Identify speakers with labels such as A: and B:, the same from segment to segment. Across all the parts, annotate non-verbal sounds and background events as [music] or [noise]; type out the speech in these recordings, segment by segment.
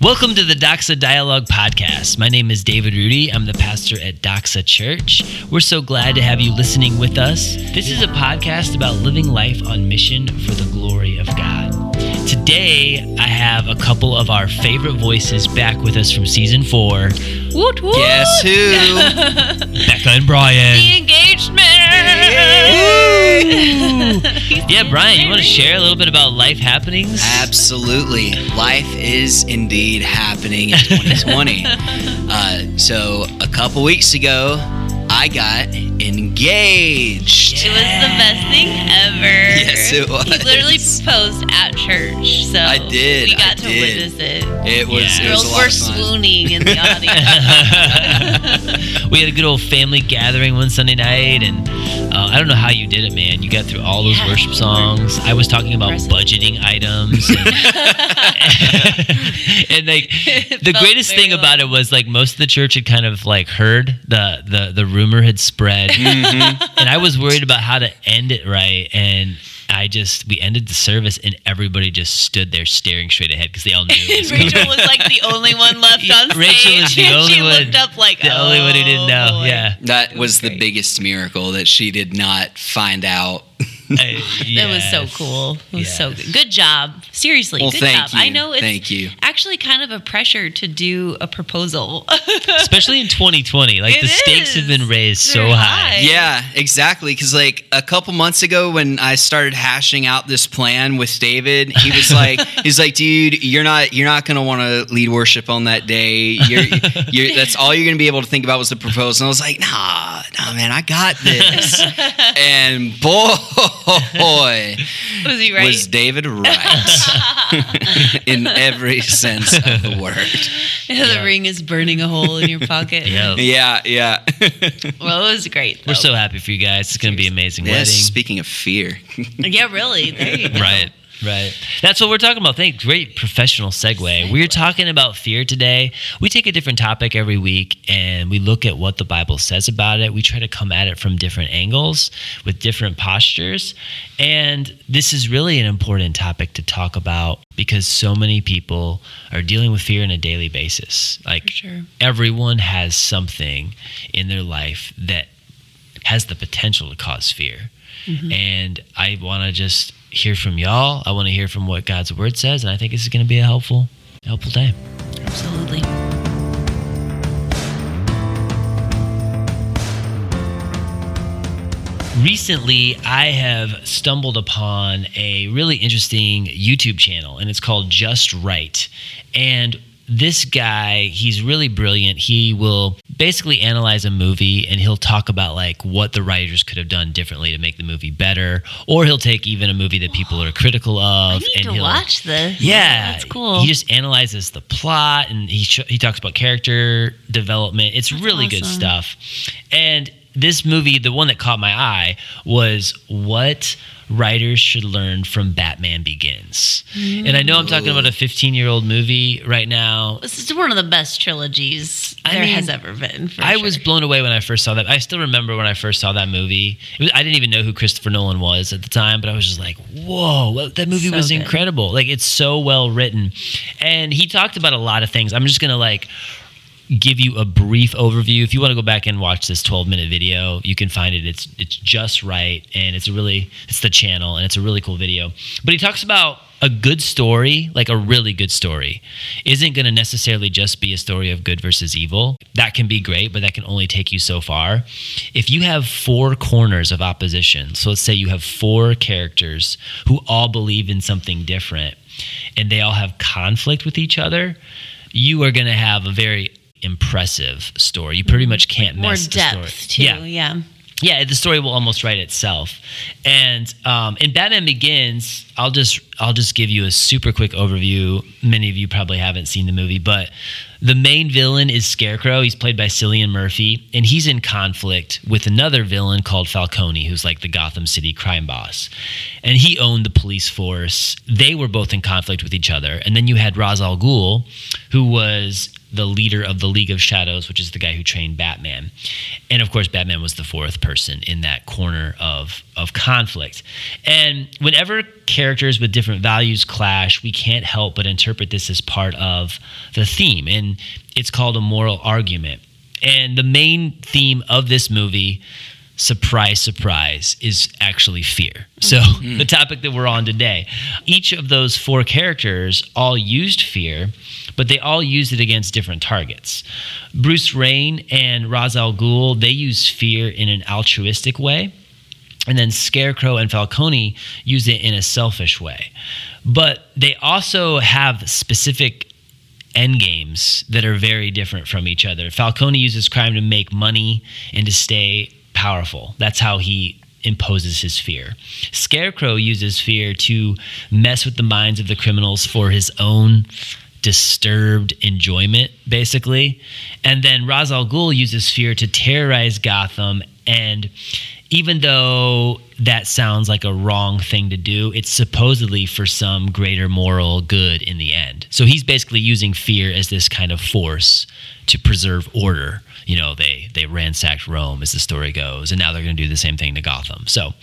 A: Welcome to the Doxa Dialogue Podcast. My name is David Rudy. I'm the pastor at Doxa Church. We're so glad to have you listening with us. This is a podcast about living life on mission for the glory of God. Today, I have a couple of our favorite voices back with us from season four
B: Woot woot.
C: Guess who? [laughs]
A: Becca and Brian.
B: The engagement. [laughs]
A: Yeah, Brian, you want to share a little bit about life happenings?
C: Absolutely. Life is indeed happening in [laughs] 2020. uh, so, a couple weeks ago, I got engaged.
B: It was the best thing ever.
C: Yes, it was.
B: He literally proposed at church, so
C: I did,
B: We got
C: I
B: to
C: did.
B: witness it.
C: It was,
A: Yeah.
C: it was
B: Girls
C: lot
B: were swooning in the [laughs] audience. [laughs]
A: we had a good old family gathering one Sunday night, and uh, I don't know how you did it, man. You got through all those
B: Yeah,
A: worship songs. I was talking about
B: Impressive.
A: budgeting items, and, [laughs] [laughs] and like the greatest thing
B: well.
A: about it was like most of the church had kind of like heard the the the rumor had spread,
C: Mm-hmm. [laughs]
A: and I was worried about how to end it right, and. I just we ended the service and everybody just stood there staring straight ahead because they all knew it was [laughs] coming.
B: Rachel was like the only one [laughs] left on stage.
A: Rachel was the [laughs] only
B: she
A: one-
B: looked up like
A: the only one who didn't
B: "Oh,
A: know.
B: boy."
A: Yeah,
C: That
B: was
C: was the biggest miracle that she did not find out. [laughs]
A: I-
B: It was so cool. It was so good. Good job. Seriously,
C: Well,
B: good
C: thank
B: job. I know it's
C: Thank you.
B: actually kind of a pressure to do a proposal. [laughs]
A: especially in 2020 like
B: It
A: the stakes have been raised so
B: They're
A: high
B: high.
C: Yeah, exactly. Because like a couple months ago, when I started hashing out this plan with David, he was like, [laughs] "He's like, dude, you're not you're not gonna want to lead worship on that day. You're, you're that's all you're gonna be able to think about was the proposal." And I was like, "Nah, nah, man, I got this." and boy,
B: was he right?
C: was David right [laughs] in every sense of the word.
B: Yeah, [laughs] the
A: Yeah.
B: ring is burning a hole in your pocket. [laughs]
A: Yeah.
C: Yeah, yeah.
B: Well, it was great.
A: we're so happy for you guys it's gonna be amazing
C: yes.
A: wedding
C: Speaking of fear.
B: Yeah, really. There you go.
A: right right. That's what we're talking about. Thank great professional segue. We're talking about fear today. We take a different topic every week and we look at what the bible says about it. We try to come at it from different angles with different postures. And this is really an important topic to talk about because so many people are dealing with fear on a daily basis. Like
B: sure.
A: everyone has something in their life that has the potential to cause fear. Mm-hmm. And I want to just hear from y'all. I want to hear from what God's word says, and I think this is going to be a helpful, helpful day.
B: Absolutely.
A: Recently, I have stumbled upon a really interesting YouTube channel, and it's called Just Write. And this guy, he's really brilliant. He will basically analyze a movie and he'll talk about like what the writers could have done differently to make the movie better, or he'll take even a movie that people are critical
B: I
A: of
B: need
A: and
B: to
A: he'll
B: watch this.
A: Yeah,
B: that's cool.
A: He just analyzes the plot and he sh- he talks about character development. It's really good stuff. And this movie, the one that caught my eye, was what writers should learn from Batman Begins. And I know I'm talking about a 15 year old movie right now.
B: this is one of the best trilogies
A: I
B: there
A: mean,
B: has ever been. for
A: I
B: sure.
A: was blown away when I first saw that. I still remember when I first saw that movie. Was, I didn't even know who Christopher Nolan was at the time, but I was just like, "Whoa, that movie
B: So
A: was
B: good.
A: incredible! Like, it's so well written." And he talked about a lot of things. I'm just gonna like give you a brief overview. If you want to go back and watch this 12 minute video, you can find it. It's it's just write, and it's a really it's the channel, and it's a really cool video. But he talks about a good story, like a really good story, isn't going to necessarily just be a story of good versus evil. That can be great, but that can only take you so far. If you have four corners of opposition, so let's say you have four characters who all believe in something different, and they all have conflict with each other, you are going to have a very impressive story. You pretty much can't
B: more
A: mess the
B: depth
A: story.
B: too. Yeah.
A: yeah, the story will almost write itself. And um, in Batman Begins, I'll just I'll just give you a super quick overview. Many of you probably haven't seen the movie, but the main villain is Scarecrow. He's played by Cillian Murphy, and he's in conflict with another villain called Falcone, who's like the Gotham City crime boss. And he owned the police force. They were both in conflict with each other. And then you had Ra's al Ghul, who was the leader of the League of Shadows, which is the guy who trained Batman. And of course, Batman was the fourth person in that corner of, of conflict. And whenever characters with different values clash, we can't help but interpret this as part of the theme. And it's called a moral argument. And the main theme of this movie surprise, surprise, is actually fear. So, hmm. the topic that we're on today, each of those four characters all used fear, but they all used it against different targets. Bruce Wayne and Ra's al Ghul, they use fear in an altruistic way. And then Scarecrow and Falcone use it in a selfish way. But they also have specific end games that are very different from each other. Falcone uses crime to make money and to stay powerful. That's how he imposes his fear. Scarecrow uses fear to mess with the minds of the criminals for his own disturbed enjoyment, basically. And then Ra's al Ghul uses fear to terrorize Gotham. And even though that sounds like a wrong thing to do, it's supposedly for some greater moral good in the end. So he's basically using fear as this kind of force to preserve order. You know, they they ransacked Rome as the story goes, and now they're going to do the same thing to Gotham. So,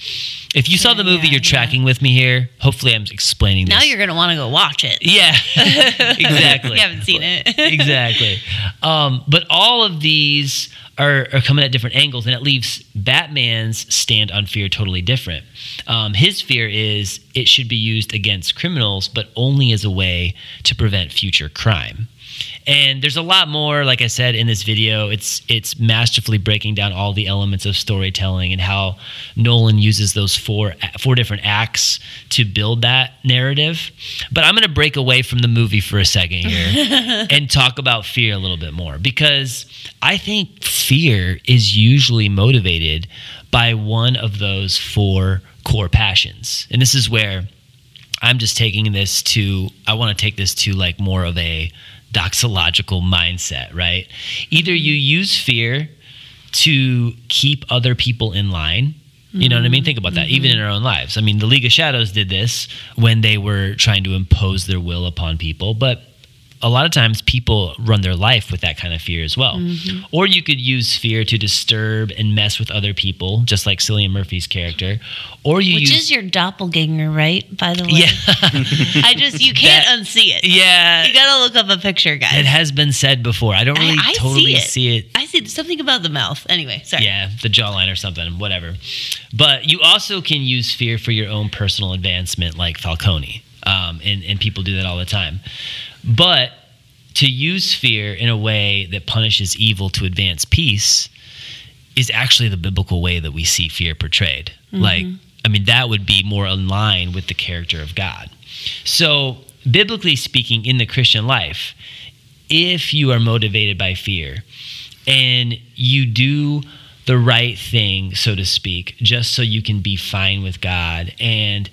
A: if you saw the movie,
B: yeah,
A: you're tracking with me here. Hopefully, I'm explaining this.
B: Now you're gonna want to go watch it. [laughs]
A: Yeah, [laughs] exactly.
B: you haven't seen it. [laughs]
A: exactly. Um, but all of these are, are coming at different angles, and it leaves Batman's stand on fear totally different. Um, his fear is it should be used against criminals, but only as a way to prevent future crime. And there's a lot more, like I said in this video. It's it's masterfully breaking down all the elements of storytelling and how Nolan uses those four four different acts to build that narrative. But I'm going to break away from the movie for a second here [laughs] and talk about fear a little bit more because I think fear is usually motivated by one of those four core passions. And this is where I'm just taking this to I want to take this to like more of a doxological mindset, right? Either you use fear to keep other people in line. You know what I mean? Think about that. Even in our own lives. I mean, the League of Shadows did this when they were trying to impose their will upon people, but a lot of times people run their life with that kind of fear as well. Or you could use fear to disturb and mess with other people, just like Cillian Murphy's character. Or you
B: Which
A: use
B: is your doppelganger, right? By the way,
A: yeah, [laughs]
B: I just you can't
A: That-
B: unsee it.
A: yeah.
B: You gotta look up a picture, guys.
A: It has been said before. I don't
B: I-
A: really
B: I see
A: totally
B: it.
A: see it.
B: I see something about the mouth. Anyway, sorry.
A: Yeah, the jawline or something, whatever. But you also can use fear for your own personal advancement, like Falcone, um, and and people do that all the time. But to use fear in a way that punishes evil to advance peace is actually the biblical way that we see fear portrayed. Mm-hmm. Like, I mean, that would be more in line with the character of God. So, biblically speaking, in the Christian life, if you are motivated by fear and you do the right thing, so to speak, just so you can be fine with God, and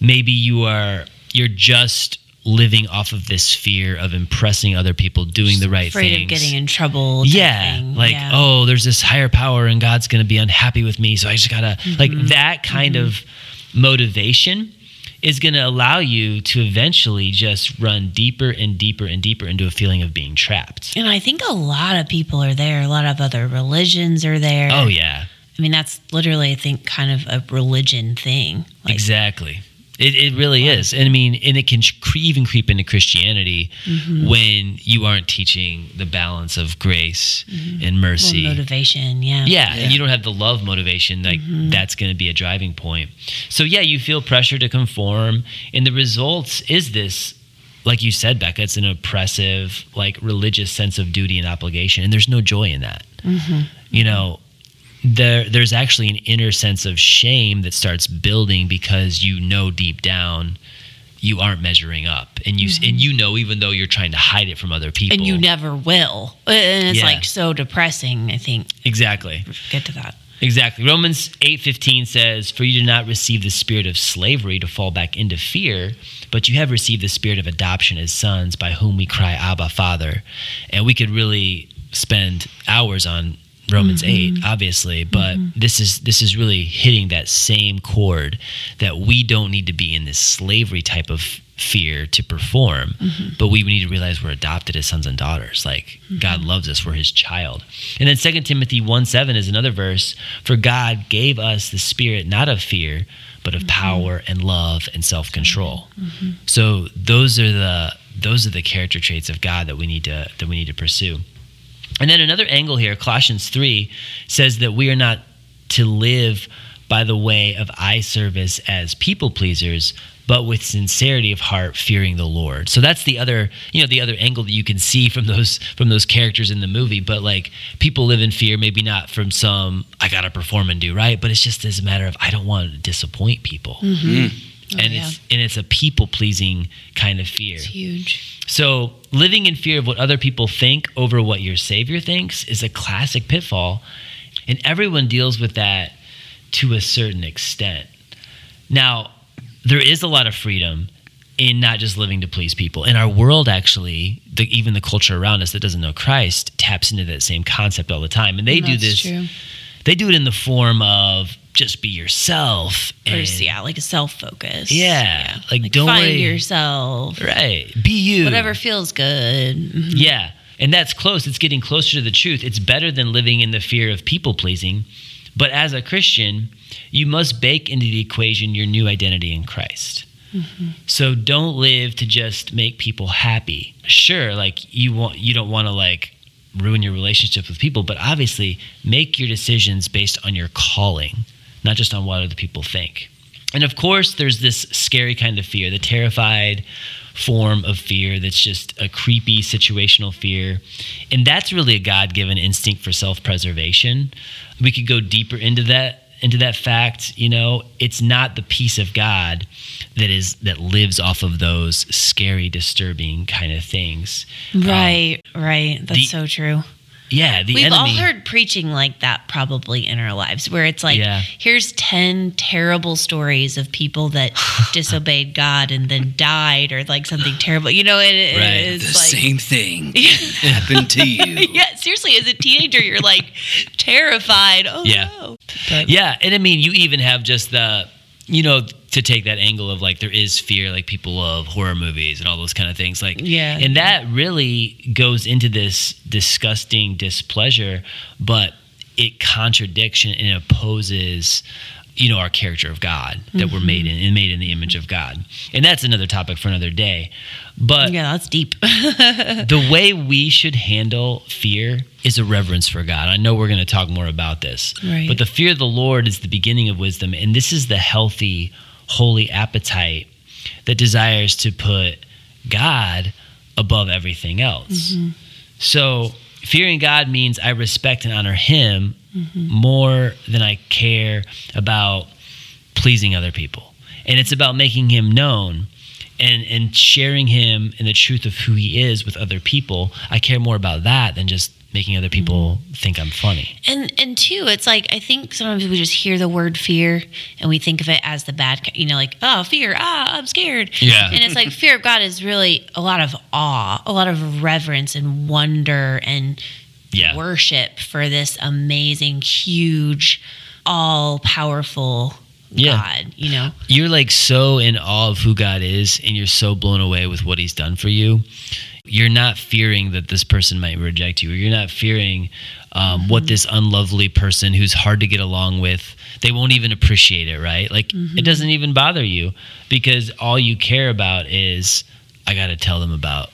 A: maybe you are you're just living off of this fear of impressing other people, doing the right
B: Afraid
A: things.
B: of getting in trouble.
A: Yeah,
B: thing.
A: like
B: Yeah.
A: oh, there's this higher power, and God's going to be unhappy with me, so I just gotta like
B: Mm-hmm.
A: that kind of motivation is going to allow you to eventually just run deeper and deeper and deeper into a feeling of being trapped.
B: And I think a lot of people are there. A lot of other religions are there.
A: Oh yeah,
B: I mean, that's literally, I think, kind of a religion thing. Like,
A: exactly. It, it really is. And I mean, and it can cre- even creep into Christianity
B: Mm-hmm.
A: when you aren't teaching the balance of grace mm-hmm. and
B: well,
A: mercy.
B: motivation. Yeah.
A: Yeah, and you don't have the love motivation, like mm-hmm. that's going to be a driving point. So yeah, you feel pressure to conform, and the results is this, like you said, Becca, it's an oppressive, like religious sense of duty and obligation, and there's no joy in that. Mm-hmm. You know, there there's actually an inner sense of shame that starts building because you know deep down you aren't measuring up, and you and mm-hmm. you know even though you're trying to hide it from other people,
B: And you never will. And it's
A: Yeah.
B: like so depressing, I think.
A: exactly.
B: Get to that.
A: Exactly. Romans 8:15 says, "For you did not receive the spirit of slavery to fall back into fear, but you have received the spirit of adoption as sons by whom we cry Abba, Father." And we could really spend hours on Romans 8, mm-hmm. obviously, but mm-hmm. this is this is really hitting that same chord that we don't need to be in this slavery type of fear to perform mm-hmm. but we need to realize we're adopted as sons and daughters. Like god loves us. We're his child. And then 2 timothy 1 7 is another verse. For god gave us the spirit not of fear but of power and love and self-control. So those are the those are the character traits of god that we need to that we need to pursue and then another angle here, Colossians 3 says that we are not to live by the way of eye service as people pleasers, but with sincerity of heart, fearing the Lord. So that's the other, you know, the other angle that you can see from those from those characters in the movie. But like people live in fear, maybe not from some I gotta perform and do right, but it's just as a matter of I don't want to disappoint people. Mm-hmm. Mm-hmm. Oh, and
B: yeah.
A: it's and it's a people pleasing kind of fear.
B: It's huge.
A: So, living in fear of what other people think over what your Savior thinks is a classic pitfall. And everyone deals with that to a certain extent. Now, there is a lot of freedom in not just living to please people. And our world, actually, the, even the culture around us that doesn't know Christ, taps into that same concept all the time. And they do
B: That's
A: this,
B: true.
A: they do it in the form of just be yourself. And-
B: just, yeah, like a self focus.
A: Yeah, like, don't
B: find
A: worry.
B: yourself.
A: Right. Be you.
B: Whatever feels good. Mhm.
A: Yeah. And that's close. It's getting closer to the truth. It's better than living in the fear of people pleasing. But as a Christian, you must bake into the equation your new identity in Christ. So don't live to just make people happy. Sure, like you want you don't want to like ruin your relationship with people, but obviously make your decisions based on your calling, not just on what other people think. And of course, there's this scary kind of fear, the terrified form of fear that's just a creepy situational fear. And that's really a God-given instinct for self-preservation. We could go deeper into that into that fact, you know, it's not the peace of God that is that lives off of those scary, disturbing kind of things.
B: Um, right, right. That's
A: the-
B: so true.
A: Yeah, the
B: We've
A: enemy.
B: all heard preaching like that probably in our lives, where it's like,
A: Yeah.
B: here's 10 terrible stories of people that [laughs] disobeyed God and then died or like something terrible. You know, it, it-
A: Right.
C: The
B: like,
C: same thing [laughs] happened to you. [laughs]
B: yeah, seriously, as a teenager, you're like terrified. Oh,
A: Yeah.
B: no. But,
A: Yeah, and I mean, you even have just the, you know, to take that angle of like there is fear, like people love horror movies and all those kind of things, like
B: Yeah.
A: and that really goes into this disgusting displeasure, but it contradicts and opposes. You know our character of God that we're made in and made in the image of God, and that's another topic for another day. But
B: yeah, that's deep. [laughs]
A: the way we should handle fear is a reverence for God. I know we're going to talk more about this,
B: Right.
A: but the fear of the Lord is the beginning of wisdom, and this is the healthy, holy appetite that desires to put God above everything else. Mm-hmm. So, fearing God means I respect and honor Him more than I care about pleasing other people. And it's about making Him known and, and sharing Him and the truth of who He is with other people. I care more about that than just making other people think I'm funny.
B: And and two, it's like I think sometimes we just hear the word fear and we think of it as the bad, you know, like oh fear, ah, I'm scared.
A: Yeah.
B: And it's like fear of God is really a lot of awe, a lot of reverence and wonder and
A: Yeah.
B: worship for this amazing, huge, all powerful
A: Yeah.
B: God. You know,
A: you're like so in awe of who God is and you're so blown away with what he's done for you. You're not fearing that this person might reject you, or you're not fearing um, what this unlovely person who's hard to get along with, they won't even appreciate it, right? Like it doesn't even bother you because all you care about is, I got to tell them about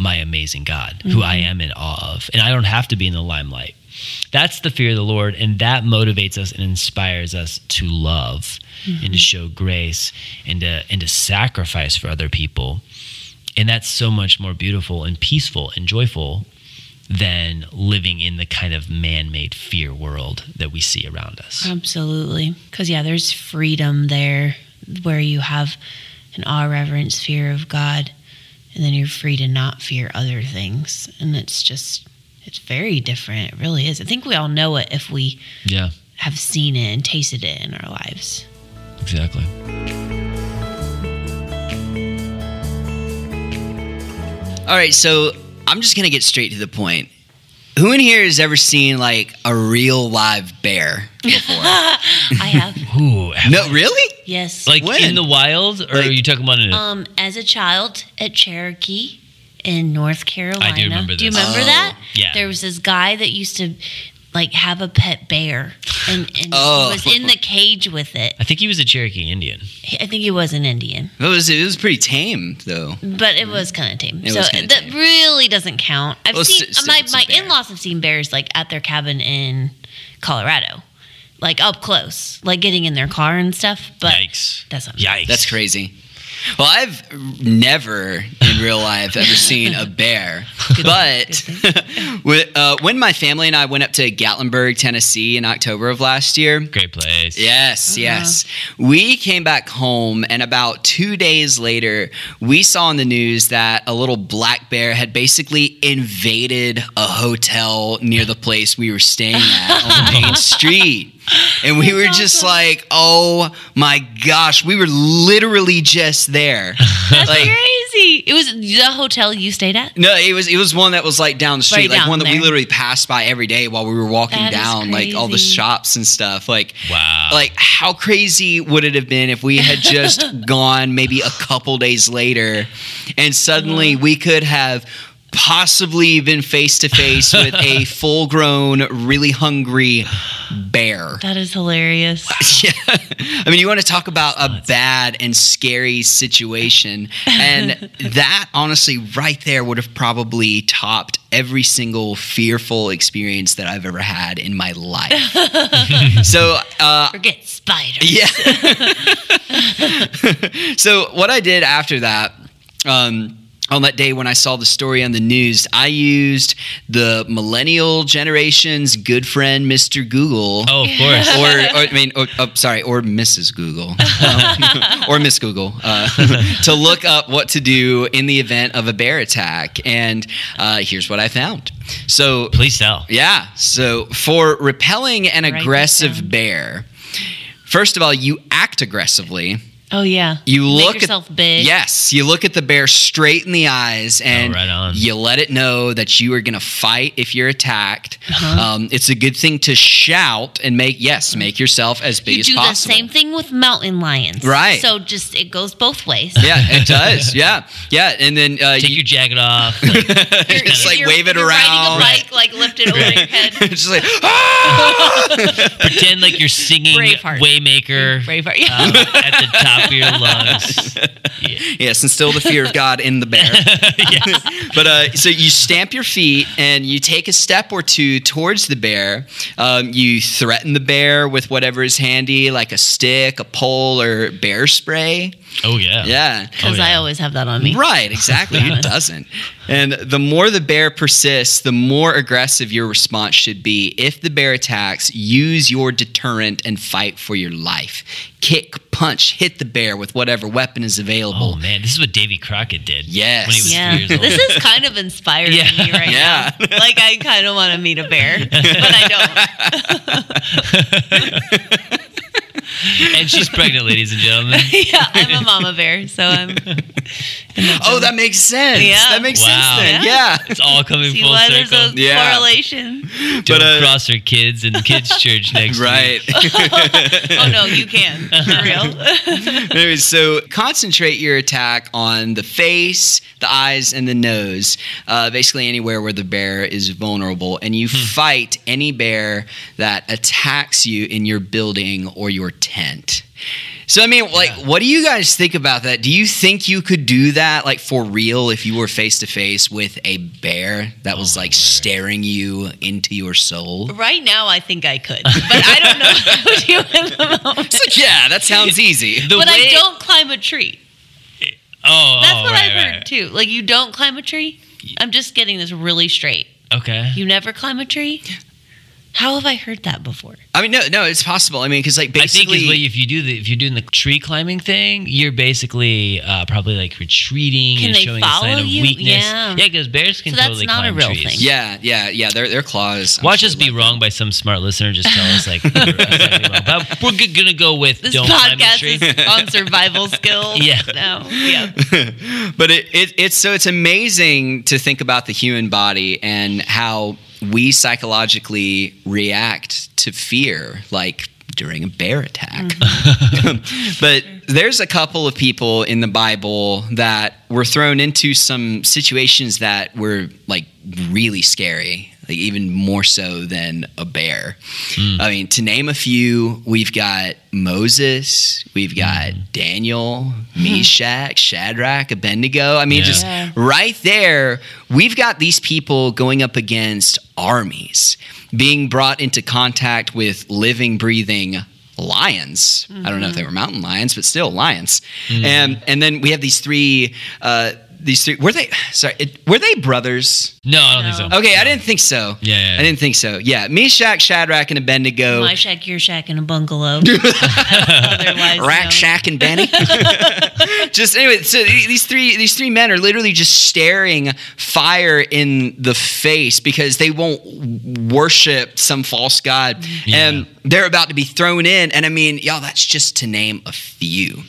A: my amazing God, who I mm-hmm. am in awe of. And I don't have to be in the limelight. That's the fear of the Lord, and that motivates us and inspires us to love and to mm-hmm. show grace and to and to sacrifice for other people. And that's so much more beautiful and peaceful and joyful than living in the kind of man-made fear world that we see around us.
B: absolutely. Because yeah, there's freedom there where you have an awe, reverence, fear of God, and then you're free to not fear other things. And it's just, it's very different. It really is. I think we all know it if we
A: Yeah,
B: have seen it and tasted it in our lives.
A: exactly.
C: All right, so I'm just gonna get straight to the point. Who in here has ever seen like a real live bear before? [laughs]
B: I have.
A: Ooh,
C: no, really?
B: Yes.
A: like
C: When?
A: in the wild, or
C: Like-
A: are you talking about in a,
B: um, as a child at Cherokee in North Carolina.
A: remember
B: Do you
A: this.
B: remember
C: Oh,
B: that?
A: yeah.
B: There was this guy that used to like have a pet bear and, and
C: Oh.
B: he was in the cage with it.
A: I think he was a Cherokee Indian.
B: I think he was an Indian,
C: It was it was pretty tame though.
B: but it was kind of tame.
C: It
B: so
C: was uh,
B: that
C: tame.
B: really doesn't count. I've
C: Well,
B: seen
C: s- s-
B: my my in-laws have seen bears like at their cabin in Colorado, like up close, like getting in their car and stuff. But
A: Yikes!
B: that's not
A: Yikes!
C: That's crazy. Well, I've never in real life ever seen a bear, [laughs] but [laughs] with, uh, when my family and I went up to Gatlinburg, Tennessee in October of last year,
A: Great place.
C: Yes,
B: Uh-huh.
C: yes. We came back home, and about two days later, we saw on the news that a little black bear had basically invaded a hotel near the place we were staying at on Main [laughs] Street. And we were just
B: awesome.
C: like, oh my gosh, we were literally just there. [laughs]
B: That's
C: like,
B: crazy. It was the hotel you stayed at.
C: no, it was it was one that was like down the street,
B: Right
C: like one that we literally passed by every day while we were walking
B: That is
C: down, like all the shops and stuff. Like,
A: Wow.
C: like how crazy would it have been if we had just [laughs] gone maybe a couple days later, and suddenly
B: Uh-huh.
C: we could have possibly been face to face with a [laughs] full grown, really hungry bear.
B: That is hilarious. [laughs]
C: Yeah. I mean, you want to talk about a bad and scary situation. And [laughs] that, honestly, right there would have probably topped every single fearful experience that I've ever had in my life. so, uh,
B: Forget spiders.
C: yeah. so, what I did after that, um, on that day when I saw the story on the news, I used the millennial generation's good friend, Mr. Google
A: oh, of course. [laughs]
C: or, or I mean, or, oh, sorry, or Mrs. Google, um, [laughs] or Miss Google, uh, [laughs] to look up what to do in the event of a bear attack. And uh, here's what I found. So,
A: Please tell.
C: yeah, so for repelling an
B: Write this
C: aggressive
B: down.
C: bear, first of all, you act aggressively.
B: Oh yeah.
C: You
B: Make
C: look
B: yourself
C: at
B: big.
C: Yes, you look at the bear straight in the eyes and
A: Oh, right on.
C: you let it know that you are going to fight if you're attacked.
B: Uh-huh.
C: Um, it's a good thing to shout and make yes, make yourself as big as
B: You
C: as
B: do the same thing with mountain lions.
C: Right.
B: So just it goes both ways.
C: Yeah, it does. [laughs] Yeah, yeah, and then uh,
A: Take
C: you,
A: your jacket off. [laughs] Like,
B: You're-
C: just like
B: you're-
C: wave it
B: you're
C: around.
B: Riding a bike, like lift it over your head. [laughs]
C: just like ah!
A: pretend like you're singing
B: Braveheart.
A: Waymaker
B: Braveheart. Yeah.
A: um, at the top of your lungs. Yeah.
C: yes, instill the fear of God in the bear. [laughs] [laughs] but uh, so you stamp your feet and you take a step or two towards the bear. Um, you threaten the bear with whatever is handy, like a stick, a pole, or bear spray.
A: Oh yeah.
C: Yeah.
B: Because
A: Oh, yeah.
B: I always have that on me.
C: Right, exactly. [laughs] Who doesn't? And the more the bear persists, the more aggressive your response should be. If the bear attacks, use your deterrent and fight for your life. Kick, punch, hit the bear with whatever weapon is available.
A: Oh man, this is what Davy Crockett did.
C: Yes.
A: When he was
B: Yeah.
A: three years old.
B: This is kind of inspiring
A: Yeah.
B: me right
C: Yeah.
B: now. Like I kind of want to meet a bear, but I don't. [laughs] [laughs]
A: and she's pregnant, ladies and gentlemen. [laughs]
B: yeah, I'm a mama bear, so I'm. [laughs]
C: Oh, that makes sense.
B: Yeah.
C: That makes
A: Wow.
C: sense then.
B: Yeah.
C: Yeah.
A: It's all coming
B: See
A: full
B: why there's
A: circle.
B: a
C: Yeah.
B: correlation?
A: Don't
C: But, uh,
A: cross her kids in kids' church [laughs] next week.
C: Right.
B: Oh no, you can for real.
C: Anyways, so concentrate your attack on the face, the eyes, and the nose. Uh, basically, anywhere where the bear is vulnerable, and you fight any bear that attacks you in your building or your tent. So I mean, like,
A: Yeah.
C: what do you guys think about that? Do you think you could do that, like, for real, if you were face to face with a bear that was like
A: word.
C: staring you into your soul?
B: right now, I think I could, but I don't know [laughs] how to do it in the moment. [laughs]
C: It's like, yeah, that sounds easy.
A: The
B: But
A: way-
B: I don't climb a tree.
A: Oh, oh,
B: That's
A: oh,
B: what
A: right,
B: I've heard
A: right.
B: too. Like you don't climb a tree. I'm just getting this really straight.
A: Okay.
B: You never climb a tree. How have I heard that before?
C: I mean, no, no, it's possible. I mean, because like
A: I think
C: basically,
A: is if you do the if you're doing the tree climbing thing, you're basically uh, probably like retreating
B: Can
A: and
B: they
A: showing a sign
B: follow
A: of
B: you?
A: weakness.
B: Yeah.
A: yeah, because bears can
B: So that's
A: totally
B: not a
A: climb
B: real
A: trees.
B: thing.
C: Yeah, yeah, yeah. Their their claws. I'm
A: Watch
C: sure
A: us be
C: like
A: wrong by some smart listener. Just tell us like [laughs] we're wrong. But we're gonna go with
B: This
A: don't climb a
B: podcast
A: tree.
B: is on survival skills. [laughs]
A: Yeah.
B: No. Yeah. [laughs]
C: but it, it it's so it's amazing to think about the human body and how we psychologically react to fear like during a bear attack. Mm. [laughs] but there's a couple of people in the Bible that were thrown into some situations that were like really scary, like even more so than a bear. Hmm. I mean, to name a few, we've got Moses, we've got hmm. Daniel, Meshach, Shadrach, Abednego. I mean,
A: Yeah.
C: just
B: Yeah.
C: right there, we've got these people going up against armies, being brought into contact with living, breathing lions. I don't know if mm-hmm. they were mountain lions, but still lions. And and then we have these three. Uh, these three were they? Sorry, it, were they brothers?
A: No, I don't think so.
B: No.
C: Okay, I didn't think so.
A: Yeah, yeah, yeah.
C: I didn't think so. Yeah, Me Meshach, Shadrach, and Abednego.
B: My shack, your shack, and a bungalow. [laughs] Otherwise,
C: Rack,
B: known.
C: Shack, and Benny. [laughs] just anyway, so these three these three men are literally just staring fire in the face because they won't worship some false god,
A: Yeah.
C: and they're about to be thrown in. And I mean, y'all, that's just to name a few.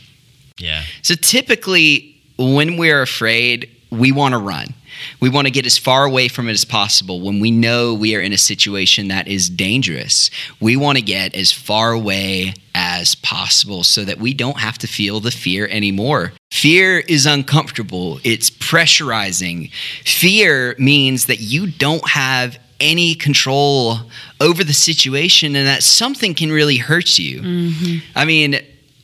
A: Yeah.
C: So typically, when we're afraid, we want to run. We want to get as far away from it as possible. When we know we are in a situation that is dangerous, we want to get as far away as possible so that we don't have to feel the fear anymore. Fear is uncomfortable, it's pressurizing. Fear means that you don't have any control over the situation and that something can really hurt you. Mm-hmm. I mean,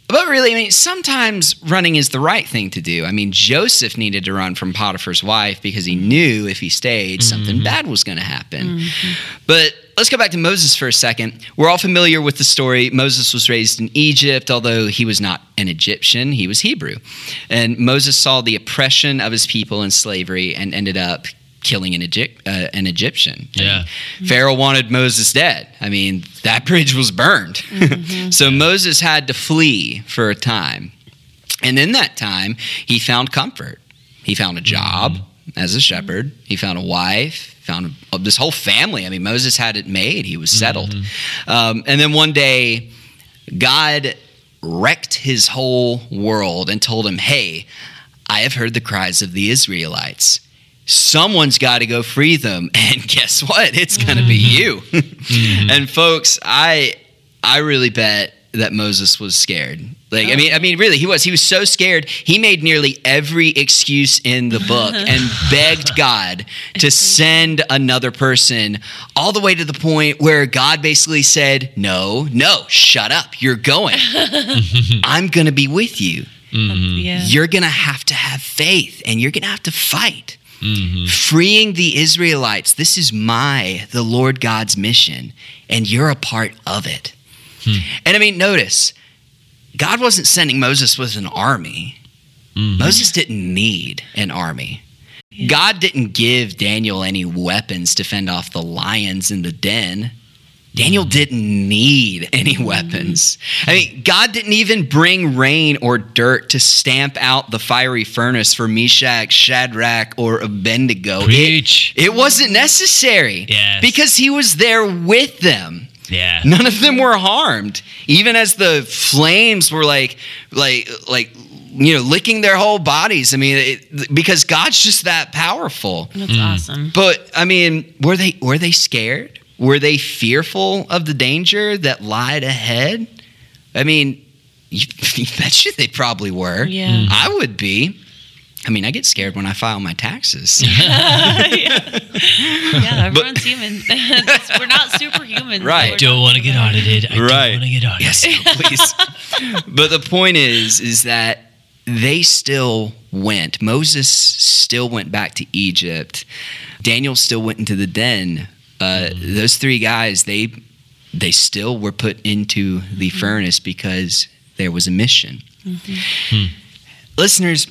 C: but really, I mean, sometimes running is the right thing to do. I mean, Joseph needed to run from Potiphar's wife because he knew if he stayed, something mm-hmm. bad was going to happen. Mm-hmm. But let's go back to Moses for a second. We're all familiar with the story. Moses was raised in Egypt, although he was not an Egyptian, he was Hebrew. And Moses saw the oppression of his people in slavery and ended up killing an, Egypt, uh, an Egyptian.
A: Yeah.
C: Pharaoh wanted Moses dead. I mean, that [laughs] bridge was burned. so Moses had to flee for a time. And in that time, he found comfort. He found a job as a shepherd, he found a wife, found a, this whole family. I mean, Moses had it made, he was settled. Um, and then one day, God wrecked his whole world and told him, Hey, I have heard the cries of the Israelites. Someone's got to go free them. [laughs] And guess what? It's going to be mm-hmm. you. [laughs] Mm-hmm. and folks, I I really bet that Moses was scared. Like I mean I mean really he was he was so scared he made nearly every excuse in the book [laughs] and begged God to send another person all the way to the point where God basically said no no shut up you're going I'm going to be with you mm-hmm.
B: Yeah.
C: you're going to have to have faith and you're going to have to fight. Mm-hmm. Freeing the Israelites, this is my, the Lord God's mission, and you're a part of it. Hmm. And I mean, notice, God wasn't sending Moses with an army. Mm-hmm. Moses didn't need an army. God didn't give Daniel any weapons to fend off the lions in the den. Daniel didn't need any [laughs] weapons. I mean, God didn't even bring rain or dirt to stamp out the fiery furnace for Meshach, Shadrach, or Abednego. It,
A: Preach.
C: it wasn't necessary
A: Yes.
C: because he was there with them.
A: Yeah.
C: None of them were harmed. Even as the flames were like, like, like, you know, licking their whole bodies. I mean, it, because God's just that powerful.
B: That's mm. awesome.
C: But I mean, were they were they scared? Were they fearful of the danger that lied ahead? I mean, you, [laughs] you bet you they probably were.
B: Yeah.
C: I would be. I mean, I get scared when I file my taxes. [laughs] [laughs]
B: Yeah, everyone's human. We're not superhuman.
C: Right.
A: I don't want to get audited. I
C: Right.
A: don't want to get audited.
C: Yes, please. but the point is, is that they still went. Moses still went back to Egypt. Daniel still went into the den. Uh, those three guys, they they still were put into the mm-hmm. furnace because there was a mission. Mm-hmm. Hmm. Listeners,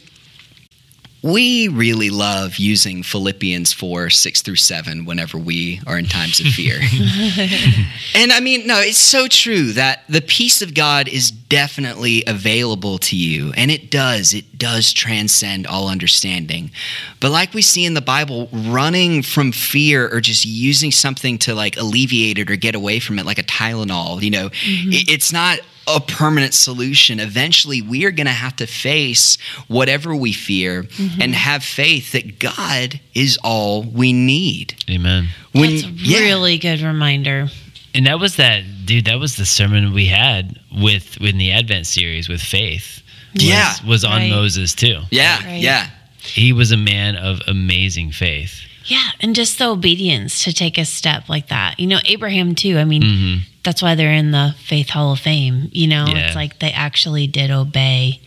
C: we really love using Philippians 4, 6 through 7 whenever we are in times of fear. [laughs] and I mean, no, it's so true that the peace of God is definitely available to you. And it does, it does transcend all understanding. But like we see in the Bible, running from fear or just using something to like alleviate it or get away from it, like a Tylenol, you know, mm-hmm. it- it's not a permanent solution. Eventually, we are going to have to face whatever we fear
B: Mm-hmm.
C: and have faith that God is all we need.
A: Amen.
C: When
B: That's a
C: yeah.
B: really good reminder.
A: And that was that, dude. That was the sermon we had with in the Advent series with faith. was-
C: Yeah.
A: was on
B: Right.
A: Moses too.
C: yeah,
B: Right.
C: yeah,
A: He was a man of amazing faith.
B: Yeah, and just the obedience to take a step like that. You know, Abraham too. I mean,
A: Mhm.
B: That's why they're in the Faith Hall of Fame. You know,
A: Yeah.
B: it's like they actually did obey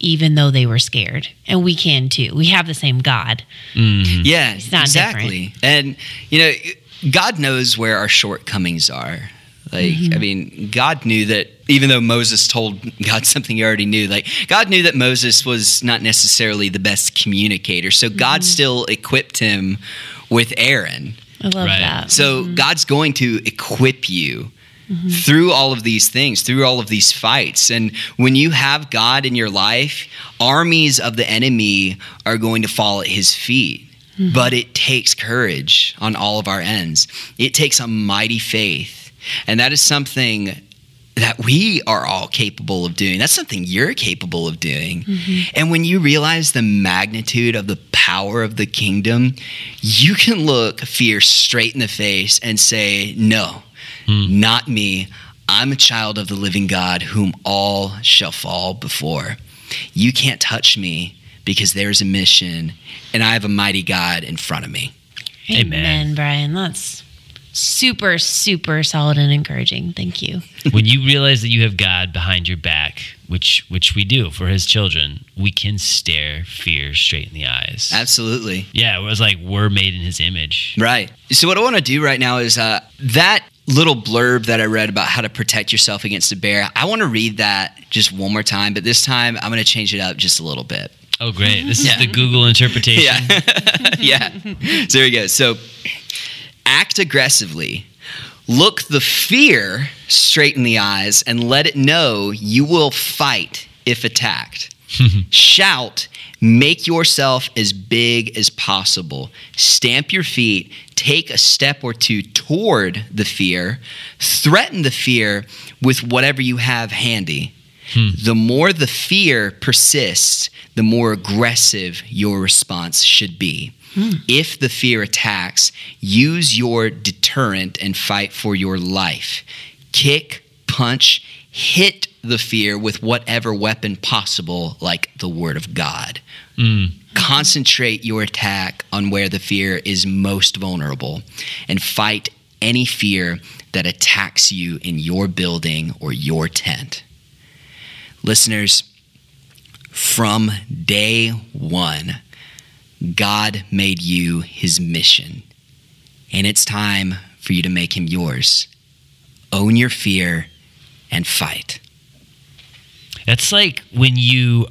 B: even though they were scared. And we can too. We have the same God.
A: Mhm.
C: yeah,
B: It's not
C: exactly. And you know, God knows where our shortcomings are. Like,
B: Mm-hmm.
C: I mean, God knew that even though Moses told God [laughs] something he already knew, like, God knew that Moses was not necessarily the best communicator. So God
B: Mm-hmm.
C: still equipped him with Aaron.
B: I love
A: Right.
B: that.
C: So God's going to equip you through all of these things, through all of these fights. And when you have God in your life, armies of the enemy are going to fall at his feet. Mm-hmm. But it takes courage on all of our ends. It takes a mighty faith. And that is something that we are all capable of doing. That's something you're capable of doing. Mm-hmm. And when you realize the magnitude of the power of the kingdom, you can look fear straight in the face and say, No, not me. I'm a child of the living God whom all shall fall before. You can't touch me because there's a mission and I have a mighty God in front of me.
A: Amen.
B: Amen, Brian. That's super, super solid and encouraging. Thank you. [laughs]
A: when you realize that you have God behind your back, which which we do for His children, we can stare fear straight in the eyes.
C: Absolutely.
A: Yeah, it was like we're made in His image.
C: Right. So what I want to do right now is uh, that little blurb that I read about how to protect yourself against a bear. I want to read that just one more time, but this time I'm going to change it up just a little bit.
A: Oh, great! This
C: Yeah.
A: is the Google interpretation.
C: Yeah. [laughs] yeah. So here we go. So act aggressively. Look the fear straight in the eyes and let it know you will fight if attacked. [laughs] Shout, make yourself as big as possible. Stamp your feet, take a step or two toward the fear, threaten the fear with whatever you have handy. Hmm. The more the fear persists, the more aggressive your response should be. Hmm. If the fear attacks, use your deterrent and fight for your life. Kick, punch, hit the fear with whatever weapon possible, like the Word of God. Mm. Concentrate your attack on where the fear is most vulnerable and fight any fear that attacks you in your building or your tent. Listeners, from day one, God made you his mission, and it's time for you to make him yours. Own your fear and fight.
A: That's like when you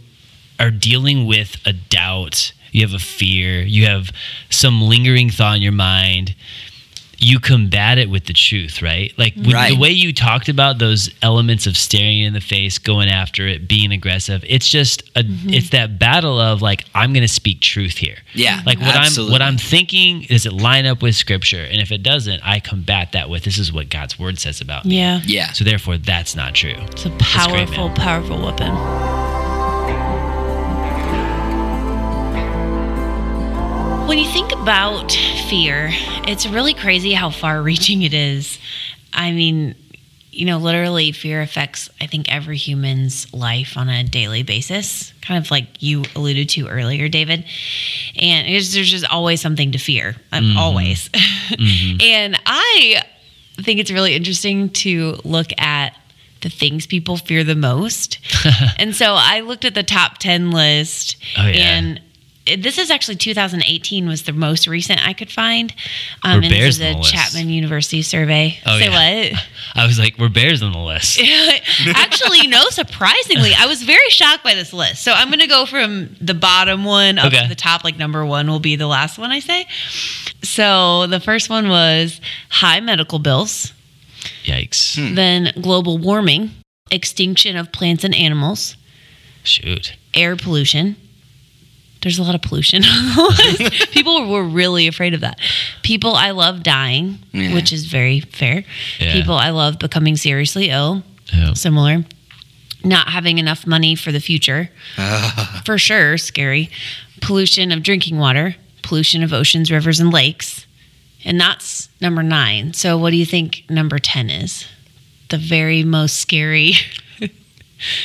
A: are dealing with a doubt, you have a fear, you have some lingering thought in your mind. You combat it with the truth, right? Like when,
C: Right.
A: the way you talked about those elements of staring in the face, going after it, being aggressive. It's just a, mm-hmm. it's that battle of like I'm going to speak truth here.
C: Yeah,
A: Like what
C: absolutely.
A: I'm what I'm thinking does it line up with scripture? And if it doesn't, I combat that with this is what God's word says about me.
B: Yeah.
C: Yeah.
A: So therefore, that's not true.
B: It's a powerful,
A: man.
B: powerful weapon. When you think about fear, it's really crazy how far reaching it is. I mean, you know, literally, fear affects, I think, every human's life on a daily basis, kind of like you alluded to earlier, David. And it's, there's just always something to fear, um, always. [laughs] and I think it's really interesting to look at the things people fear the most. [laughs] and so I looked at the top 10 list
A: Oh, yeah.
B: and this is actually 2018 was the most recent I could find.
A: Were
B: Um, and
A: bears
B: this
A: on
B: is
A: the
B: a
A: list?
B: Chapman University survey.
A: Oh,
B: Say
A: yeah.
B: what? [laughs]
A: I was like, we're bears on the list. [laughs]
B: Actually, no, surprisingly, I was very shocked by this list. So I'm going to go from the bottom one up
A: Okay.
B: to the top. Like number one will be the last one I say. So the first one was high medical bills,
A: Yikes.
B: then global warming, extinction of plants and animals,
A: Shoot.
B: air pollution. There's a lot of pollution on the list. People were really afraid of that. People I love dying,
C: Yeah.
B: which is very fair.
A: Yeah.
B: People I love becoming seriously ill,
A: Yeah.
B: similar. not having enough money for the future, [laughs] for sure, scary. Pollution of drinking water, pollution of oceans, rivers, and lakes. And that's number nine. So, what do you think number 10 is? The very most scary. [laughs]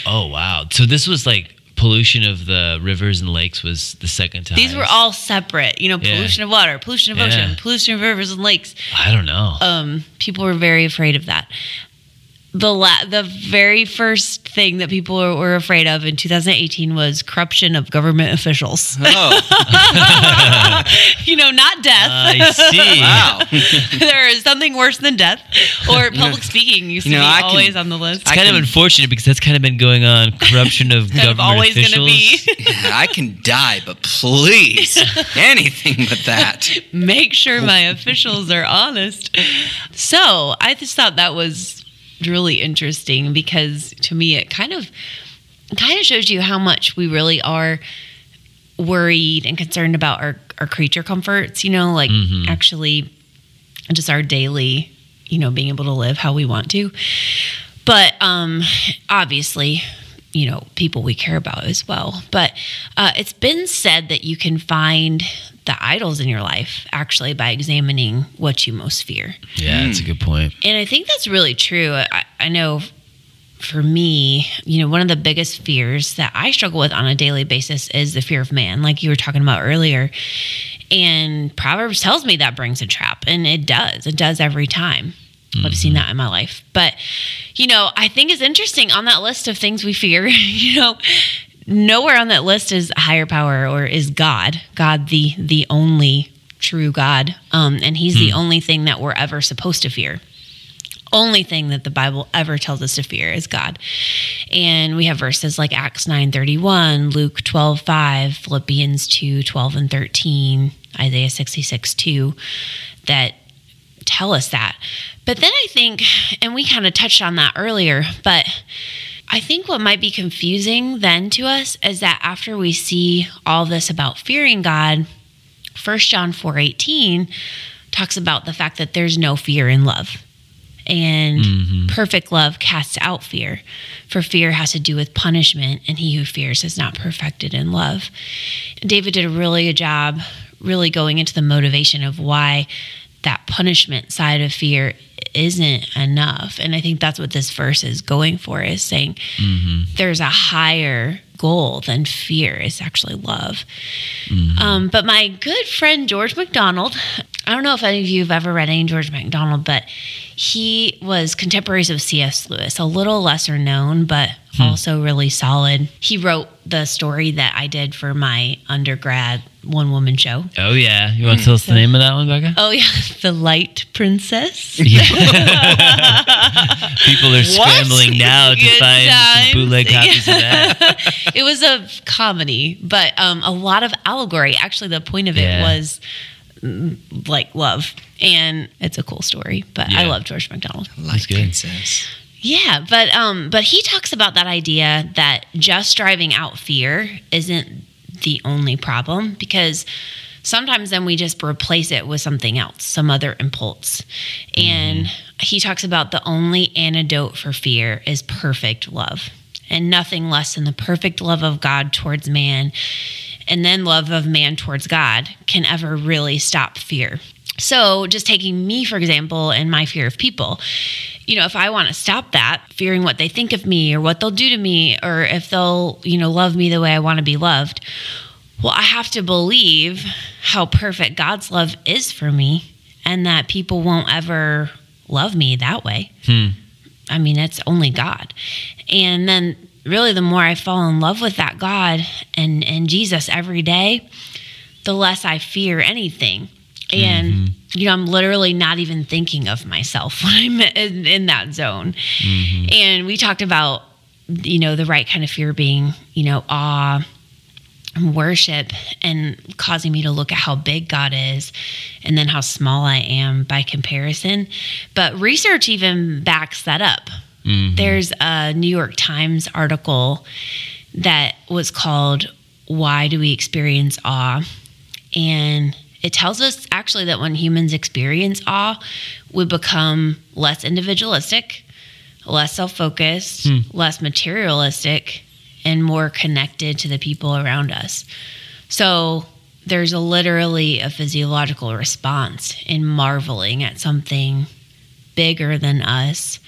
A: Oh wow! So this was like pollution of the rivers and lakes was the second to
B: These were all separate. You know,
A: Yeah.
B: pollution of water, pollution of
A: Yeah.
B: ocean, pollution of rivers and lakes.
A: I don't know.
B: um, people were very afraid of that. The la- the very first thing that people were, were afraid of in 2018 was corruption of government officials.
C: Oh, [laughs] [laughs]
B: you know, not death.
A: I see. [laughs]
C: wow.
B: there is something worse than death, or public speaking used
C: You
B: to
C: know,
B: be
C: I can-
B: always on the list.
A: It's kind of
C: can-
A: unfortunate because that's kind of been going on. Corruption of
B: Kind of
A: government
B: always Gonna be.
C: I can die, but please, anything but that.
B: make sure my officials are honest. So I just thought that was really interesting because to me it kind of kind of shows you how much we really are worried and concerned about our, our creature comforts, you know, like
A: Mhm.
B: actually just our daily, you know, being able to live how we want to. But um obviously, you know, people we care about as well. But uh, it's been said that you can find the idols in your life actually by examining what you most fear.
A: Yeah, that's a hmm. good point.
B: And I think that's really true. I, I know for me, you know, one of the biggest fears that I struggle with on a daily basis is the fear of man, like you were talking about earlier. And Proverbs tells me that brings a trap, and it does. It does every time. I've seen mm-hmm. that in my life. But, you know, I think it's interesting on that list of things we fear, [laughs] you know, nowhere on that list is higher power or is God, God the the only true God. Um, and he's the only thing that we're ever supposed to fear only thing that the Bible ever tells us to fear is God. And we have verses like Acts 9:31, Luke 12:5, Philippians 2:12 and 13, Isaiah 66 2 that tell us that. But then I think, and we kind of touched on that earlier, but I think what might be confusing then to us is that after we see all this about fearing God, 1 John 4:18 talks about the fact that there's no fear in love. And mm-hmm. perfect love casts out fear, for fear has to do with punishment, and he who fears is not perfected in love. David did a really good job, really going into the motivation of why that punishment side of fear isn't enough. And I think that's what this verse is going for is saying mm-hmm. there's a higher goal than fear is actually love. Mm-hmm. Um, but my good friend George MacDonald, I don't know if any of you have ever read any George MacDonald, but he was contemporaries of C.S. Lewis, a little lesser known, but hmm. also really solid. He wrote the story that I did for my undergrad one woman show.
A: Oh yeah, you want to tell us the name of that one, Becca?
B: Oh, yeah, [laughs] The Light Princess. [laughs] [laughs]
A: People are scrambling now to
B: Good
A: find
B: times.
A: bootleg copies of that.
B: it was a comedy, but um, a lot of allegory. Actually, the point of it
A: Yeah.
B: was mm, like love, and it's a cool story. But I love George MacDonald.
C: Like
A: good.
C: princess.
B: Yeah, but um, but he talks about that idea that just driving out fear isn't the only problem because sometimes then we just replace it with something else, some other impulse. Mm-hmm. And he talks about the only antidote for fear is perfect love. And nothing less than the perfect love of God towards man and then love of man towards God can ever really stop fear. So, just taking me, for example, and my fear of people, you know, if I want to stop that, fearing what they think of me or what they'll do to me, or if they'll, you know, love me the way I want to be loved, well, I have to believe how perfect God's love is for me and that people won't ever love me that way.
A: Hmm.
B: I mean, it's only God. And then really the more I fall in love with that God and and Jesus every day, the less I fear anything. And you know, I'm literally not even thinking of myself [laughs] when I'm in, in that zone. And we talked about you know the right kind of fear being you know awe and worship and causing me to look at how big God is and then how small I am by comparison. But research even backs that up.
A: Mhm.
B: There's a New York Times article that was called Why Do We Experience Awe? And it tells us actually that when humans experience awe, we become less individualistic, less self focused,
A: Hmm.
B: less materialistic, and more connected to the people around us. So there's a literally a physiological response in marveling at something bigger than us.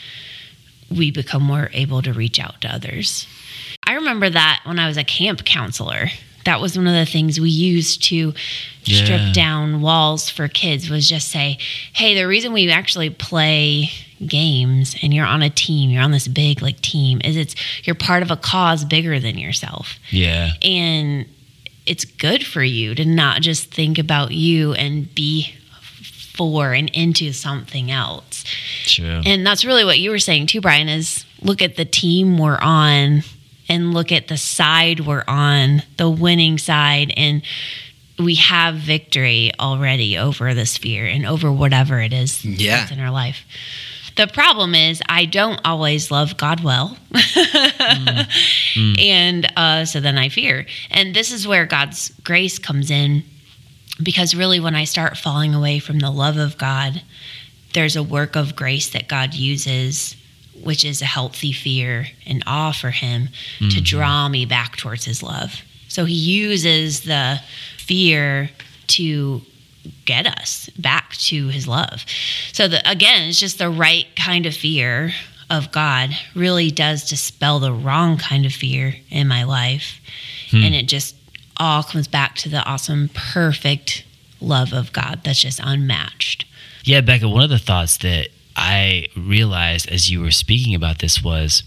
B: We become more able to reach out to others. I remember that when I was a camp counselor. That was one of the things we used to
A: Yeah.
B: strip down walls for kids was just say, "Hey, the reason we actually play games and you're on a team, you're on this big like team is it's you're part of a cause bigger than yourself."
A: Yeah.
B: And it's good for you to not just think about you and be for and into something else.
A: True.
B: And that's really what you were saying too, Brian, is look at the team we're on and look at the side we're on, the winning side, and we have victory already over this fear and over whatever it is
C: Yeah.
B: that's in our life. The problem is I don't always love God well. [laughs] And uh, so then I fear. And this is where God's grace comes in because really when I start falling away from the love of God, there's a work of grace that God uses, which is a healthy fear and awe for Him to mm-hmm. draw me back towards His love. So He uses the fear to get us back to His love. So the, again, it's just the right kind of fear of God really does dispel the wrong kind of fear in my life. Hmm. And it just all comes back to the awesome, perfect love of God that's just unmatched.
A: Yeah, Becca, one of the thoughts that I realized as you were speaking about this was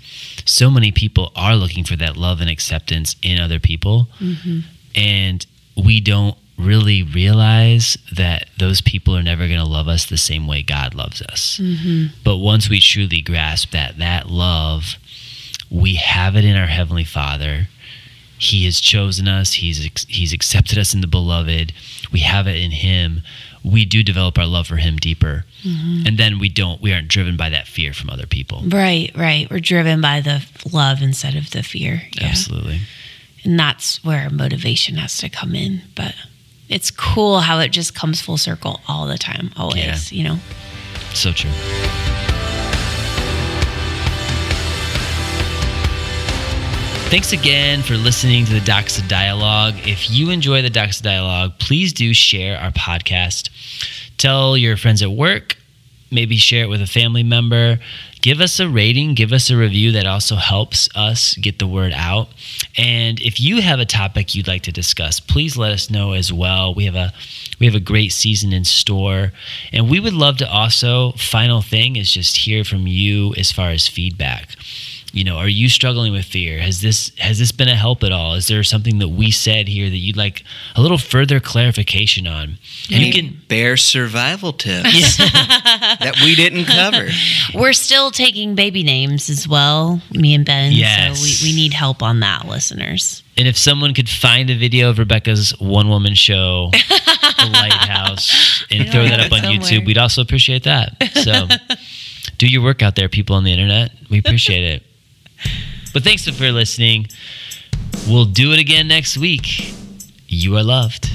A: so many people are looking for that love and acceptance in other people. Mm-hmm. And we don't really realize that those people are never going to love us the same way God loves us. Mm-hmm. But once we truly grasp that, that love, we have it in our Heavenly Father. He has chosen us. He's he's accepted us in the beloved. We have it in Him. We do develop our love for Him deeper, mm-hmm. and then we don't. We aren't driven by that fear from other people.
B: Right, right. We're driven by the love instead of the fear. Yeah.
A: Absolutely.
B: And that's where our motivation has to come in. But it's cool how it just comes full circle all the time, always, you know?
A: So true. Thanks again for listening to the Doxa Dialogue. If you enjoy the Doxa Dialogue, please do share our podcast. Tell your friends at work, maybe share it with a family member. Give us a rating, give us a review that also helps us get the word out. And if you have a topic you'd like to discuss, please let us know as well. We have a we have a great season in store. And we would love to also final thing is just hear from you as far as feedback you know are you struggling with fear has this has this been a help at all is there something that we said here that you'd like a little further clarification on and you can
C: Bear survival tips [laughs] that we didn't cover.
B: We're still taking baby names as well, me and Ben.
A: Yes.
B: So we, we need help on that, listeners.
A: and if someone could find a video of rebecca's one-woman show the lighthouse [laughs] and
B: I
A: throw that up on
B: somewhere.
A: youtube we'd also appreciate that so [laughs] do your work out there people on the internet we appreciate it but thanks for listening. We'll do it again next week. You are loved